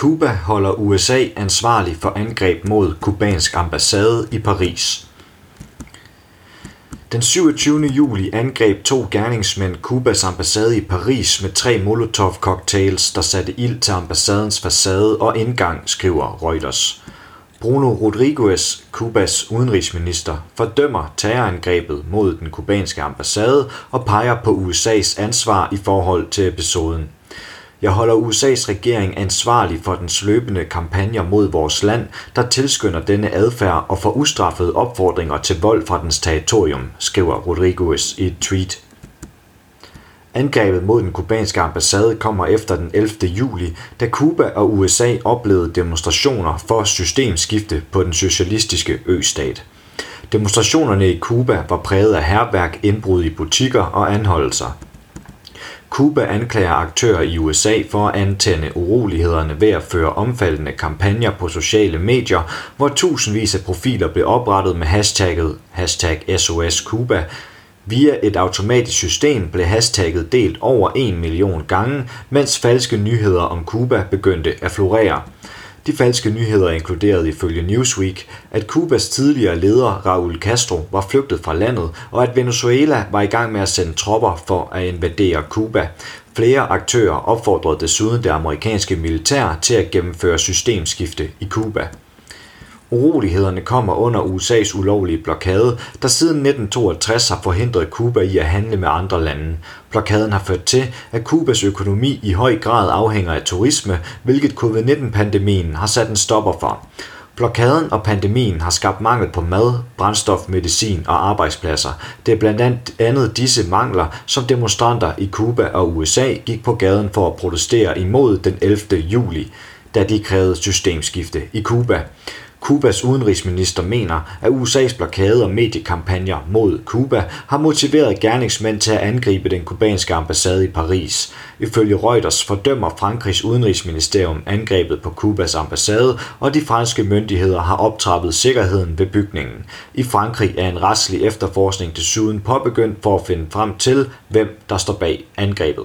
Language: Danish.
Cuba holder USA ansvarlig for angreb mod kubansk ambassade i Paris. Den 27. juli angreb to gerningsmænd Kubas ambassade i Paris med tre Molotov-cocktails, der satte ild til ambassadens facade og indgang, skriver Reuters. Bruno Rodriguez, Kubas udenrigsminister, fordømmer terrorangrebet mod den kubanske ambassade og peger på USA's ansvar i forhold til episoden. Jeg holder USA's regering ansvarlig for dens løbende kampagner mod vores land, der tilskynder denne adfærd og for ustraffede opfordringer til vold fra dens territorium, skriver Rodriguez i et tweet. Angrebet mod den kubanske ambassade kommer efter den 11. juli, da Cuba og USA oplevede demonstrationer for systemskifte på den socialistiske østat. Demonstrationerne i Cuba var præget af herværk, indbrud i butikker og anholdelser. Cuba anklager aktører i USA for at antænde urolighederne ved at føre omfattende kampagner på sociale medier, hvor tusindvis af profiler blev oprettet med hashtagget hashtag SOS Via et automatisk system blev hashtagget delt over 1 million gange, mens falske nyheder om Cuba begyndte at florere. De falske nyheder inkluderede ifølge Newsweek, at Cubas tidligere leder Raúl Castro var flygtet fra landet, og at Venezuela var i gang med at sende tropper for at invadere Cuba. Flere aktører opfordrede desuden det amerikanske militær til at gennemføre systemskifte i Cuba. Urolighederne kommer under USA's ulovlige blokade, der siden 1962 har forhindret Cuba i at handle med andre lande. Blokaden har ført til, at Cubas økonomi i høj grad afhænger af turisme, hvilket covid-19-pandemien har sat en stopper for. Blokaden og pandemien har skabt mangel på mad, brændstof, medicin og arbejdspladser. Det er blandt andet disse mangler, som demonstranter i Cuba og USA gik på gaden for at protestere imod den 11. juli, da de krævede systemskifte i Cuba. Kubas udenrigsminister mener, at USA's blokade og mediekampagner mod Kuba har motiveret gerningsmænd til at angribe den kubanske ambassade i Paris. Ifølge Reuters fordømmer Frankrigs udenrigsministerium angrebet på Kubas ambassade, og de franske myndigheder har optrappet sikkerheden ved bygningen. I Frankrig er en retslig efterforskning desuden påbegyndt for at finde frem til, hvem der står bag angrebet.